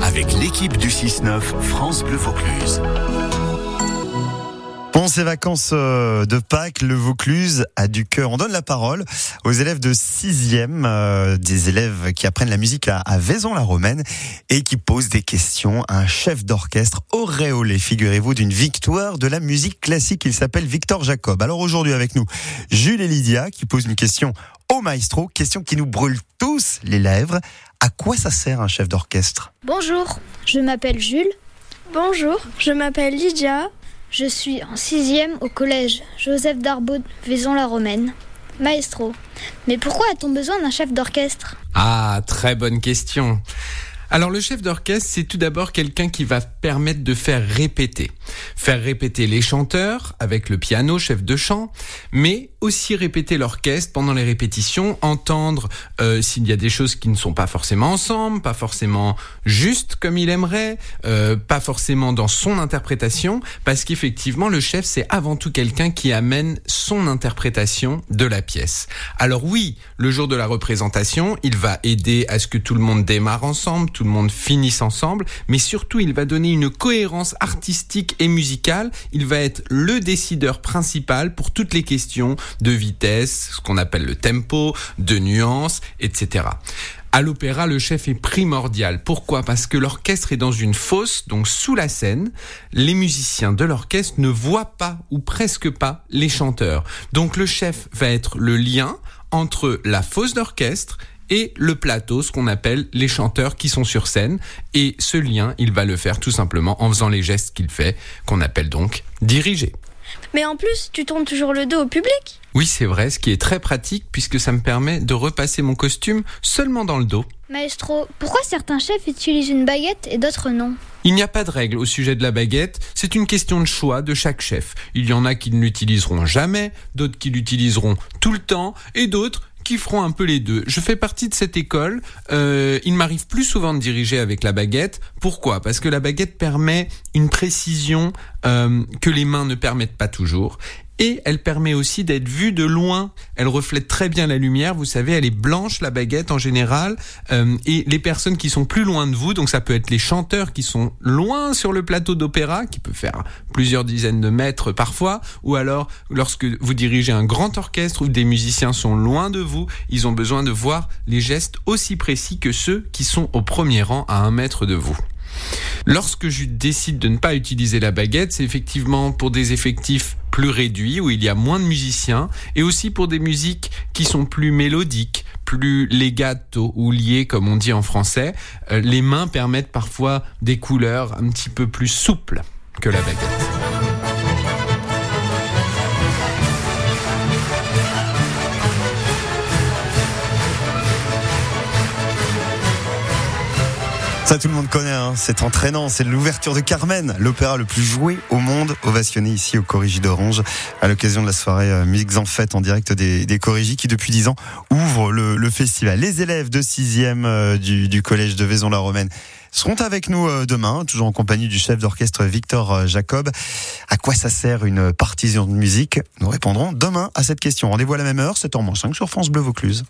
avec l'équipe du 6-9 France Bleu Vaucluse. Bon, ces vacances euh, de Pâques, le Vaucluse a du cœur. On donne la parole aux élèves de 6e, euh, des élèves qui apprennent la musique à, à Vaison-la-Romaine et qui posent des questions à un chef d'orchestre auréolé, figurez-vous, d'une victoire de la musique classique. Il s'appelle Victor Jacob. Alors aujourd'hui avec nous, Jules et Lydia qui posent une question au maestro, question qui nous brûle tous les lèvres. À quoi ça sert un chef d'orchestre? Bonjour, je m'appelle Jules. Bonjour, je m'appelle Lydia. Je suis en sixième au collège Joseph Darbaud, Vaison-la-Romaine. Maestro, mais pourquoi a-t-on besoin d'un chef d'orchestre? Ah, très bonne question. Alors le chef d'orchestre, c'est tout d'abord quelqu'un qui va permettre de faire répéter. Faire répéter les chanteurs avec le piano, chef de chant, mais aussi répéter l'orchestre pendant les répétitions, entendre euh, s'il y a des choses qui ne sont pas forcément ensemble, pas forcément justes comme il aimerait, euh, pas forcément dans son interprétation, parce qu'effectivement le chef c'est avant tout quelqu'un qui amène son interprétation de la pièce. Alors oui, le jour de la représentation, il va aider à ce que tout le monde démarre ensemble, tout le monde finisse ensemble, mais surtout il va donner une cohérence artistique et musicale, il va être le décideur principal pour toutes les questions de vitesse, ce qu'on appelle le tempo, de nuances, etc. À l'opéra, le chef est primordial. Pourquoi? Parce que l'orchestre est dans une fosse, donc sous la scène. Les musiciens de l'orchestre ne voient pas ou presque pas les chanteurs. Donc le chef va être le lien entre la fosse d'orchestre et le plateau, ce qu'on appelle les chanteurs qui sont sur scène. Et ce lien, il va le faire tout simplement en faisant les gestes qu'il fait, qu'on appelle donc diriger. Mais en plus, tu tournes toujours le dos au public. Oui, c'est vrai, ce qui est très pratique puisque ça me permet de repasser mon costume seulement dans le dos. Maestro, pourquoi certains chefs utilisent une baguette et d'autres non? Il n'y a pas de règle au sujet de la baguette, c'est une question de choix de chaque chef. Il y en a qui ne l'utiliseront jamais, d'autres qui l'utiliseront tout le temps, et d'autres feront un peu les deux. Je fais partie de cette école. Euh, il m'arrive plus souvent de diriger avec la baguette. Pourquoi? Parce que la baguette permet une précision euh, que les mains ne permettent pas toujours. Et elle permet aussi d'être vue de loin. Elle reflète très bien la lumière. Vous savez, elle est blanche, la baguette en général. Euh, et les personnes qui sont plus loin de vous, donc ça peut être les chanteurs qui sont loin sur le plateau d'opéra, qui peut faire plusieurs dizaines de mètres parfois, ou alors lorsque vous dirigez un grand orchestre où des musiciens sont loin de vous, ils ont besoin de voir les gestes aussi précis que ceux qui sont au premier rang à un mètre de vous. Lorsque je décide de ne pas utiliser la baguette, c'est effectivement pour des effectifs plus réduits, où il y a moins de musiciens, et aussi pour des musiques qui sont plus mélodiques, plus legato ou liées, comme on dit en français. Euh, les mains permettent parfois des couleurs un petit peu plus souples que la baguette. Ça, tout le monde connaît, hein. c'est entraînant. C'est l'ouverture de Carmen, l'opéra le plus joué au monde, ovationné ici au Corrigi d'Orange, à l'occasion de la soirée euh, Musiques en fête en direct des, des Corrigi, qui depuis 10 ans ouvre le, festival. Les élèves de 6e euh, du, collège de Vaison-la-Romaine seront avec nous euh, demain, toujours en compagnie du chef d'orchestre Victor Jacob. À quoi ça sert une partition de musique? Nous répondrons demain à cette question. Rendez-vous à la même heure, c'est en moins 5 sur France Bleu Vaucluse.